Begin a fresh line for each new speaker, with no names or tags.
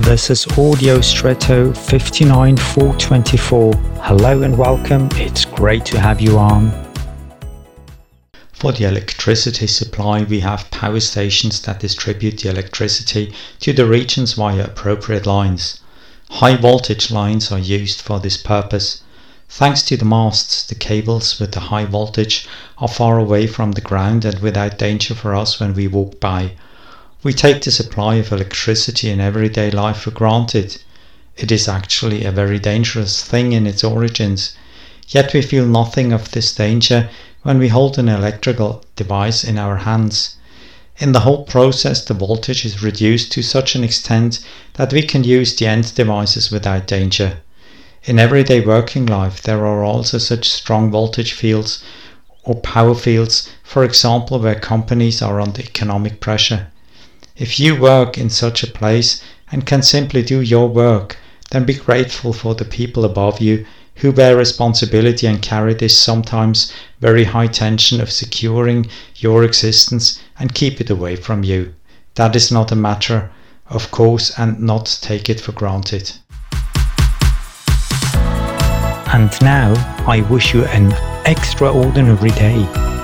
This is Audio Stretto 59424. Hello and welcome. It's great to have you on. For the electricity supply, we have power stations that distribute the electricity to the regions via appropriate lines. High voltage lines are used for this purpose. Thanks to the masts, the cables with the high voltage are far away from the ground and without danger for us when we walk by. We take the supply of electricity in everyday life for granted. It is actually a very dangerous thing in its origins. Yet we feel nothing of this danger when we hold an electrical device in our hands. In the whole process, the voltage is reduced to such an extent that we can use the end devices without danger. In everyday working life, there are also such strong voltage fields or power fields, for example, where companies are under economic pressure. If you work in such a place and can simply do your work, then be grateful for the people above you who bear responsibility and carry this sometimes very high tension of securing your existence and keep it away from you. That is not a matter of course and not take it for granted. And now I wish you an extraordinary day.